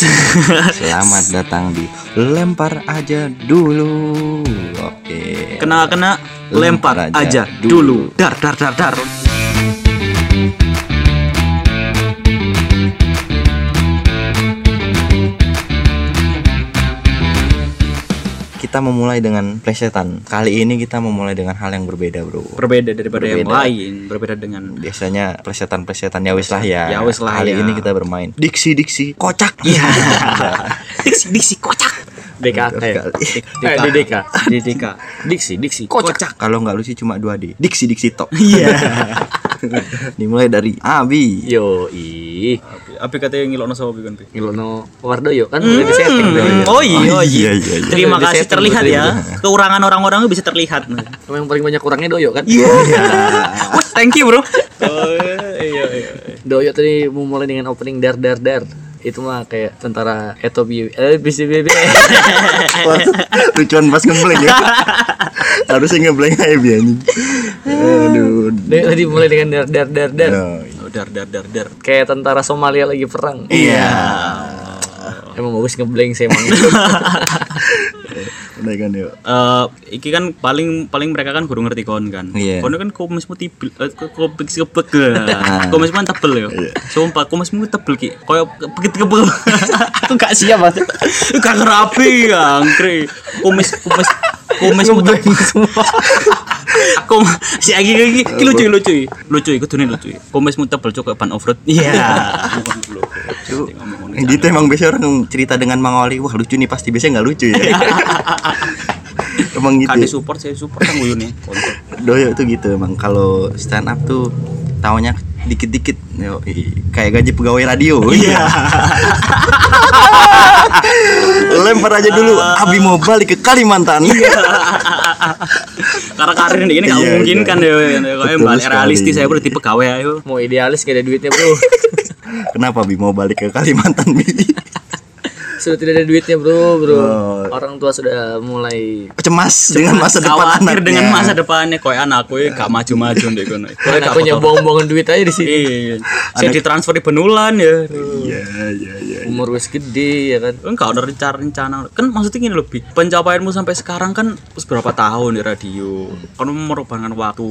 Selamat datang di Lempar aja dulu. Oke. Kena kena lempar, Lempar aja, aja dulu. Dar dar dar dar. Kita memulai dengan plesetan. Kali ini kita memulai dengan hal yang berbeda, Bro. Berbeda daripada yang Berbeda. lain, berbeda dengan Biasanya plesetan-plesetan ya wis lah ya. Ya wis lah Kali ya. ini kita bermain diksi-diksi kocak. Iya. diksi diksi kocak. DKT. Eh, DDK. DDK. Diksi diksi kocak. Kalau nggak lucu cuma 2D. Diksi-diksi tok. Iya. Dimulai dari Abi. Yo i Apa katanya ngilokno sapa kan? ngilono Wardoyo kan udah di setting. Oh iya, oh iya, iya. iya, iya. Terima Udah kasih terlihat ya. Kekurangan orang-orang bisa terlihat. Emang paling banyak kurangnya Doyo kan? Wah, thank you, Bro. Oh, iya iya. Doyo tadi memulai dengan opening dar dar dar. Itu mah kayak tentara Ethiopia eh BCBB. Lucuan pas ngebleng ya. Harusnya ngebleng aja bi anjing. Aduh. Tadi mulai dengan dar dar dar dar. Oh, dar dar dar dar. Kayak tentara Somalia lagi perang. Iya. Emang bagus ngeblank sih emang. Udah kan yuk. Eh, iki kan paling paling mereka kan guru ngerti kon kan. Iya. Kon kan kumismu tibel, eh, komik kebek. Kumismu kan tebel ya. Sumpah kumismu tebel ki. Koyo begitu kebel. Aku gak siap banget. Gak ngerapi angkre. Kumis kumis kumismu tebel semua. Kom si Agi iki lucu lucu lucu iku dunia lucu. Kumismu tebel ban off road. Iya. Cu, gitu emang biasa orang cerita dengan Mang Oli, wah lucu nih pasti biasanya nggak lucu ya. emang gitu. Kan support saya support kan guyune. Doyo tuh gitu emang kalau stand up tuh tahunya dikit-dikit kayak gaji pegawai radio. Iya. Lempar aja dulu. Abi mau balik ke Kalimantan. Karena karir ini nggak Iya, mungkin iya. kan ya. Balik realistis saya udah tipe KW ayo. Mau idealis gak ada duitnya, Bro. Kenapa Bi mau balik ke Kalimantan Bi? Sudah tidak ada duitnya, Bro, Bro. Oh. Orang tua sudah mulai Cemas dengan masa depan anaknya. dengan masa depannya koy anakku ya gak maju-maju deh kono. Kan aku buang-buangan duit aja di sini. Iya. Saya ditransfer di Benulan ya. Iya, iya, iya. Umur wis gede ya kan. Enggak ada rencana-rencana. Kan maksudnya gini lebih pencapaianmu sampai sekarang kan berapa tahun di radio. Kan mengorbankan waktu,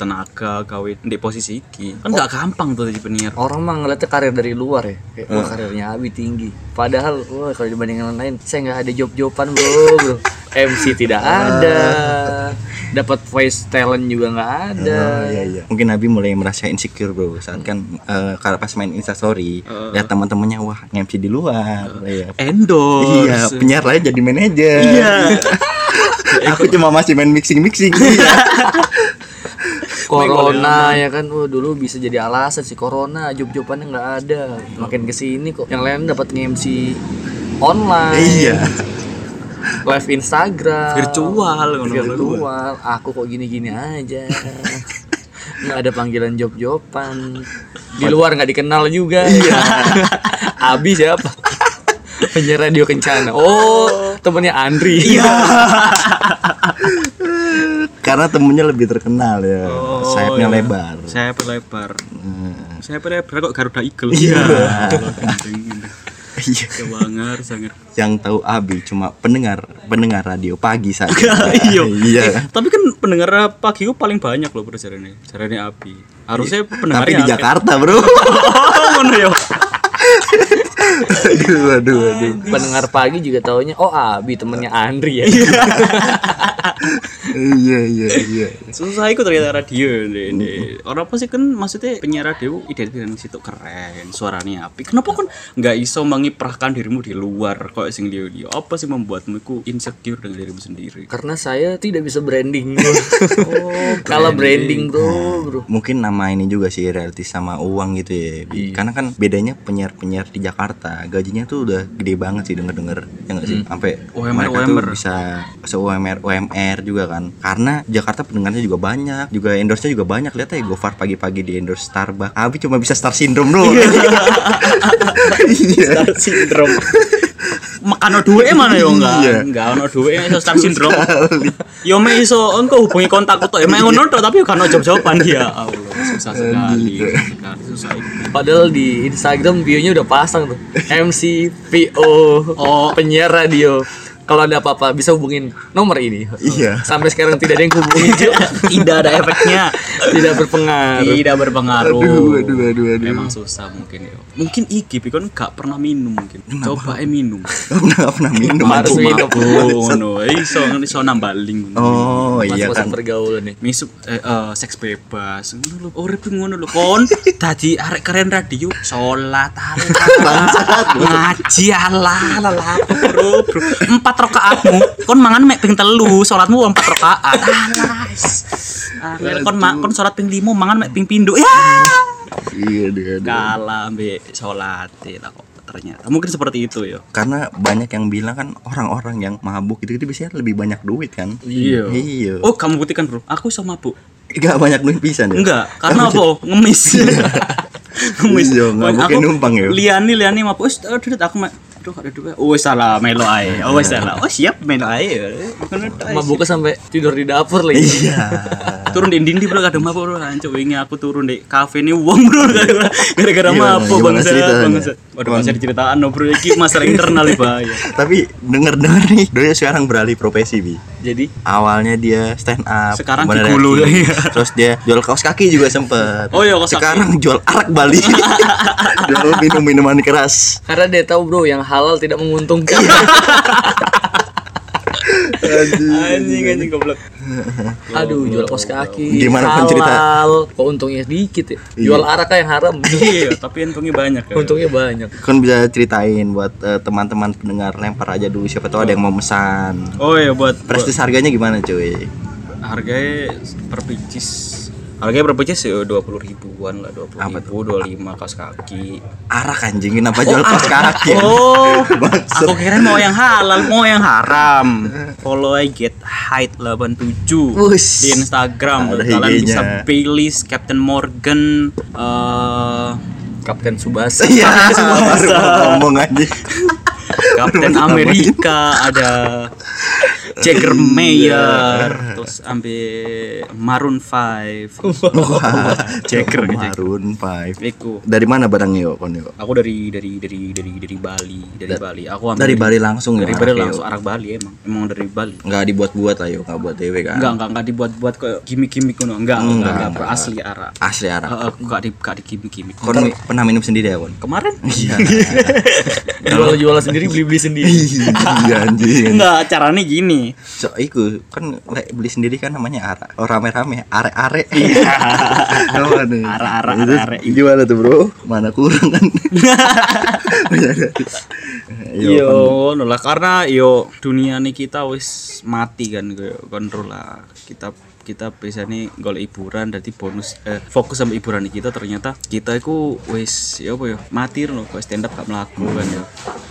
tenaga, gawe di posisi iki. Kan gak gampang tuh jadi penyiar. Orang mah ngeliatnya karir dari luar ya. Kayak, wah karirnya Abi tinggi. Padahal, wah kalau dibandingkan lain, saya nggak ada job-joban bro, bro. MC tidak ada, dapat voice talent juga nggak ada. Oh, iya, iya. Mungkin Nabi mulai merasa insecure bro saat kan eh, kalau pas main instastory lihat teman-temannya wah nge-MC di luar iya. Endorse. Iya, penyiar lain jadi manajer. Iya. Aku cuma masih main mixing-mixing. Iya. Corona ya kan, wah dulu bisa jadi alasan sih Corona, job-jobannya nggak ada. Makin ke sini kok, yang lain dapat nge-MC online, Iya. Live Instagram, Virtual ngono. virtual. Aku kok gini-gini aja. nggak ada panggilan job-joban di luar nggak dikenal juga iya Abi siapa penyiar radio kencana oh temennya Andri iya Karena temennya lebih terkenal ya. Oh, Sayapnya iya. lebar. Saya lebar. Saya lebar kok Garuda Eagle. Iya. Iya. Kebangar sangat. Yang tahu Abi cuma pendengar pendengar radio pagi saja. Iya. Iya. Tapi kan pendengar pagi itu paling banyak loh bro jarane. Jarane Abi. Harusnya pendengar Tapi di Jakarta, Bro. Oh, ngono ya. aduh, aduh, aduh. pendengar pagi juga taunya oh Abi temennya Andri ya Iya, iya, iya. Susah ikut ternyata radio ini. Orang apa sih kan maksudnya penyiar radio identitas situ keren, suaranya api. Kenapa kan nggak iso mengiprahkan dirimu di luar kok sing dia dia. Apa sih membuatmu itu insecure dengan dirimu sendiri? karena saya tidak bisa branding bro. kalau branding bro bro Mungkin nama ini juga sih reality sama uang gitu ya. Bi. Karena kan bedanya penyiar-penyiar di Jakarta gajinya tuh udah gede banget sih denger-denger ya nggak sih sampai UMR, mereka UMR. tuh bisa se UMR UMR juga kan karena Jakarta pendengarnya juga banyak juga endorse nya juga banyak lihat ya Gofar pagi-pagi di endorse Starbucks Abi cuma bisa star syndrome doang iya Star syndrome. makan duwe mana yo enggak Iya. enggak ono duwe iso star syndrome yo me iso engko hubungi kontakku tok yo me ngono tok tapi kan jawab-jawaban ya Allah susah sekali susah. Padahal di Instagram bio-nya udah pasang tuh. MC PO Oh. penyiar radio. Kalau ada apa-apa bisa hubungin nomor ini. Iya. Sampai sekarang tidak ada yang hubungin juga. tidak ada efeknya tidak berpengaruh. tidak berpengaruh Aduh, aduh, aduh, aduh. memang susah mungkin yo mungkin iki kan gak pernah minum mungkin coba eh minum Gak pernah gak pernah minum. Harus minum. ngono iso iso nambaling Oh iya kan. pergaulan nih. Misuk eh, eh, seks bebas ngono lho urip ngono lho kon dadi arek keren radio salat arek ngaji Allah Allah bro bro empat rakaatmu kon mangan mek ping telu salatmu empat is. Angel kon ma kon salat ping limo mangan mek ping pindho ya Iya dia. kalah ambek salat lah kok ternyata mungkin seperti itu ya Karena banyak yang bilang kan orang-orang yang mabuk itu itu biasanya lebih banyak duit kan. Iya. Iya. oh kamu buktikan bro aku sama bu Gak banyak duit bisa nih. Enggak, karena apa? Ngemis. Ngemis. Iya, nggak Aku- mungkin numpang ya. Liani, liani mabuk. Aduh, duit aku Aduh, ada duit. Oh, salah melo ae. Oh, salah. Oh, siap melo ae. Ae. Mabuknya sampai tidur di dapur lagi. Iya. Turun di dindi bro kadang mabuk bro anco wingi aku turun di kafe ini uang bro gara-gara mabuk bangsa ceritanya? bangsa waduh masih diceritaan no bro iki masalah internal nih bahaya Tapi denger-denger nih, Doya sekarang beralih profesi bi. Jadi Awalnya dia stand up, Sekarang gigolo. acting. Terus dia jual kaos kaki juga sempet. Oh iya, kaos kaki. Sekarang jual arak Bali. jual minum minuman keras. karena dia tahu bro yang halal tidak menguntungkan. Anjing anjing goblok Aduh, jual kaos kaki. Gimana halal. Kok untungnya sedikit ya? Jual arak yang haram. iya tapi untungnya banyak ya untungnya banyak. Kan bisa ceritain buat eh, teman-teman pendengar lempar aja dulu siapa tahu ada yang mau mesan. oh iya buat, buat Prestis harganya gimana cuy? harganya per pieces harganya per pieces ya dua puluh ribuan lah dua puluh Apa ribu dua lima kaos kaki. Arak anjing kenapa jual kaos kaki? oh. Bangsat. aku kira mau yang halal mau yang haram. Follow I get height 87 Wush. di Instagram. Ada kalian bisa Baileys Captain Morgan eh Kapten Subasa. Iya, mau ngomong aja. Mau Amerika ada Jagger Mayer terus ambil Maroon 5 Wah, Jagger Maroon 5. Iku Dari mana barangnya yo kon yo? aku dari dari dari dari dari Bali dari Bali aku ambil Dari Bali langsung ya. dari Bali langsung arak Bali emang emang dari Bali Nggak dibuat-buat lah yo, nggak buat dewe kan. enggak enggak enggak dibuat-buat kayak gimmick-gimmick ngono enggak enggak, Enggak, asli arak Asli arak. Heeh, enggak di enggak di gimmick-gimmick Kon pernah minum sendiri ya, Kon? kemarin Iya. Jual-jual sendiri, beli-beli sendiri. Iya anjing. enggak caranya gini So, iku kan lek beli sendiri kan namanya arak. Oh rame-rame, are-are. Apa nih? Arak-arak, Itu arak-arak. Gimana tuh, Bro? Mana kurang kan? Iya, ngono lah karena yo dunia nih kita wis mati kan kontrol lah. Kita kita biasanya golek hiburan dari bonus eh, fokus sama hiburan kita ternyata kita itu wis ya apa ya mati loh kok stand up gak melaku kan ya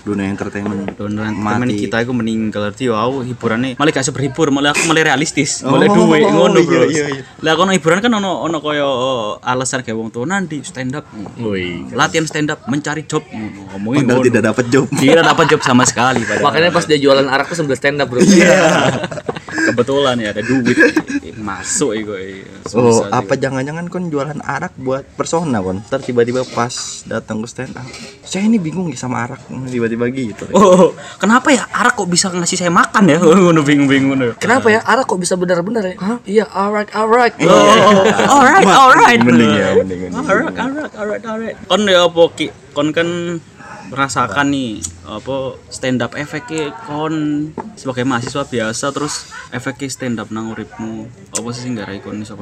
Dunia entertainment. temen Mati. kita itu meninggal arti yo aku hiburannya malah gak berhibur malah aku malah realistis Oh, malah duwe ngono iya, bro iya, iya. lah kono hiburan kan ono ono koyo alasan kayak wong tuh nanti stand up Woi. latihan stand up mencari job ngomongin Padahal ngono. tidak dapat job. tidak dapat job sama sekali padahal. Makanya pas dia jualan arak tuh sambil stand up, Bro. kebetulan ya ada duit masuk itu Oh, apa jangan-jangan kon jualan arak buat persona kon? Ntar tiba-tiba pas datang ke stand up, saya ini bingung nih sama arak tiba-tiba gitu. oh kenapa ya arak kok bisa ngasih saya makan ya ngono bingung-bingung Kenapa ya arak kok bisa benar-benar ya? Hah? Iya, arak, arak. oh alright alright Mending ya, mending. mending. alright alright alright alright kon ya apa kon kan merasakan nih apa stand up efeknya kon sebagai mahasiswa biasa terus efeknya stand up nang uripmu apa sih sing garai kon iso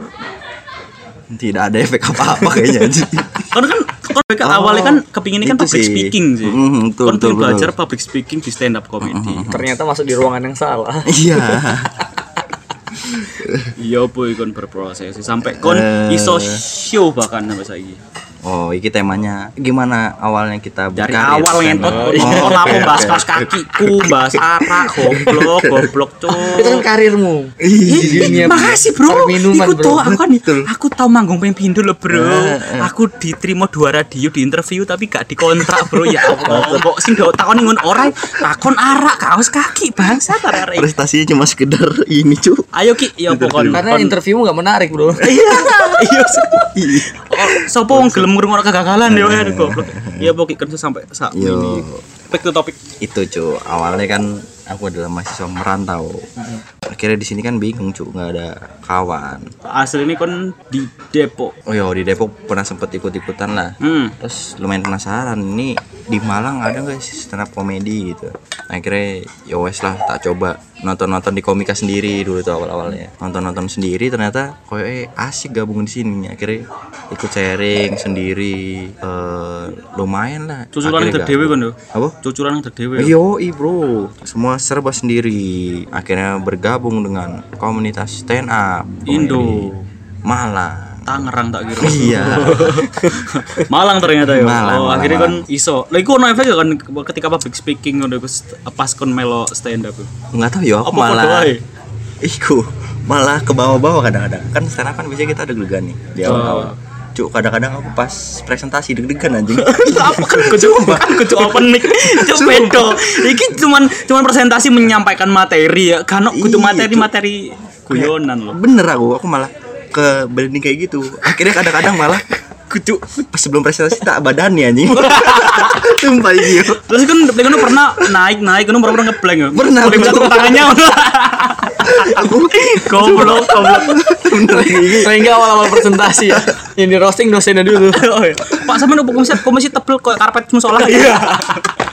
Tidak ada efek apa-apa kayaknya anjing. kan kan kon mereka awalnya kan kepinginnya kan itu public sih. speaking sih Mhm, betul, kon betul, betul. belajar public speaking di stand up comedy Ternyata masuk di ruangan yang salah. Iya. iya boy kon berproses sampai kon Eh. iso show bahkan sampai saiki Oh, ini temanya gimana awalnya kita dari berkarir, awal kan? ngentot Oh, oh, aku bahas kaos kakiku bahas arak goblok goblok Itu tuh kan karirmu. Di dunia Makasih bro, perminuman, Iku bro. tuh aku kan aku tau manggung ping pindho lho bro. Eh, Aku diterima dua radio di interview tapi gak dikontrak bro ya Allah. Kok sing do takon ngono orang takon arak kaos kaki bangsa arek. Prestasinya cuma sekedar ini, cu. Ayo ki ya pokoknya. Karena interviewmu gak menarik, Bro. Iya. Iya. Oh, Sopo wong gelem ngrungokno kegagalan yo ya goblok. Ya pokoknya kerja sampai saat ini. Back to topik. Itu, cu. Awalnya kan aku adalah mahasiswa merantau. Akhirnya di sini kan bingung, cu, nggak ada kawan. Asli ini kan di Depok. Oh iya, di Depok pernah sempet ikut-ikutan lah. Hmm. Terus lumayan penasaran ini di Malang ada nggak sih stand up comedy gitu. Akhirnya ya wes lah tak coba nonton-nonton di komika sendiri dulu tuh awal-awalnya. Nonton-nonton sendiri ternyata koyo eh asik gabung di sini. Akhirnya ikut sharing sendiri eh lumayan lah. Cucuran yang gabung. kan. Apa? Cucuran yang terdewe. Yo, bro, semua serba sendiri. Akhirnya bergabung dengan komunitas stand up Indo. Malang. Tangerang tak kira. Iya. Malang ternyata ya. Malang, oh, Malang, akhirnya kan iso. Lah iku ono efek kan ketika public speaking ngono st- pas kon melo stand up. nggak tahu ya aku Apa malah iku malah ke bawah-bawah kadang-kadang kan sekarang kan biasanya kita deg-degan nih di Oh. Cuk kadang-kadang aku pas presentasi deg-degan anjing. Apa kan? Kucu kan? Kucu opening itu bedo iki cuman cuman presentasi menyampaikan materi ya. Kan kudu Iya, materi-materi guyonan loh. Bener aku aku malah ke branding kayak gitu. Akhirnya kadang-kadang malah kudu pas sebelum presentasi tak badannya anjing. Sumpah iya. Terus kan kan pernah naik naik kan pernah pernah ngeblank ya. Pernah, tepuk tangannya aku goblok goblok Sehingga awal-awal presentasi ya. Yang di roasting dosennya dulu. Oh, iya. Pak sampean opo komisi komisi tebel kayak karpet musola iya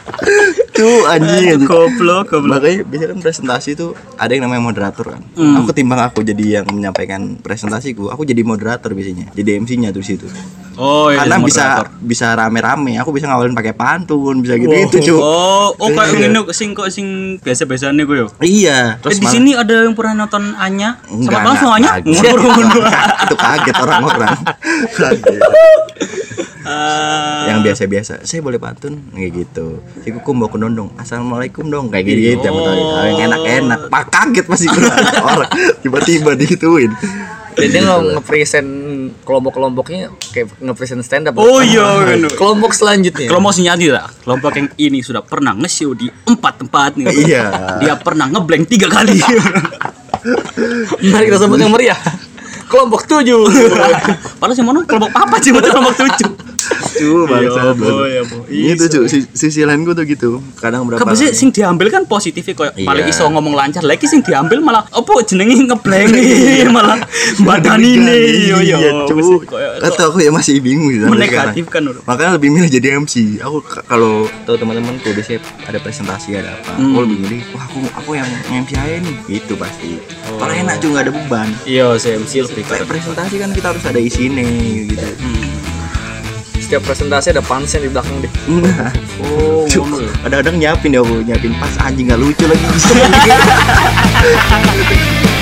tuh anjing. Anjing goblok goblok. Makanya biasanya kan presentasi itu ada yang namanya moderator kan. Hmm. aku timbang aku jadi yang menyampaikan presentasiku aku jadi moderator biasanya. Jadi MC-nya tuh situ. Oh iya karena bisa moderator. bisa rame-rame. Aku bisa ngawalin pakai pantun bisa gitu gitu cu Oh, oh kayak ngene sing kok sing biasa-biasane gue yo. iya. Terus di sini ada yang pernah nonton Anya? Enggak, Sama langsung Anya? itu kaget orang-orang. Kaget Ah, yang biasa-biasa saya boleh pantun kayak gitu si kuku mau dong assalamualaikum dong kayak gitu gitu Oh. yang enak-enak pak kaget pasti orang tiba-tiba digituin Dan dia nge- nge-present kelompok-kelompoknya kayak nge-present stand up. Oh iya, ngono. Kelompok selanjutnya. Kelompok sinyati lah. Kelompok yang ini sudah pernah nge-show di empat tempat nih. Iya. Dia pernah ngeblank tiga kali. Mari kita sebut yang meriah. Kelompok tujuh. Padahal sih mana kelompok apa sih kelompok tujuh. Cu Iya, bangsa boh, ya, boh. itu cu si- sisi lain gua tuh gitu. Kadang berapa Kan sih sing diambil kan positifnya kayak Iya. paling iso ngomong lancar. Lagi sing diambil malah apa jenenge ngeblank malah badan ini. Yo yo. iya kata aku ya masih bingung Menegatifkan, sekarang. udah. makanya lebih milih jadi MC aku kalau tahu teman-temanku siap ada presentasi ada apa. Hmm. aku lebih milih wah aku aku yang MC aja nih. Gitu pasti. Kalau enak juga ada beban. Iya, CMC lebih kayak presentasi kan kita harus ada isinya gitu Setiap presentasi ada punchnya di belakang deh. Enggak. Oh, Cuk, ngono ya. kadang-kadang nyiapin ya aku nyiapin pas anjing nggak lucu lagi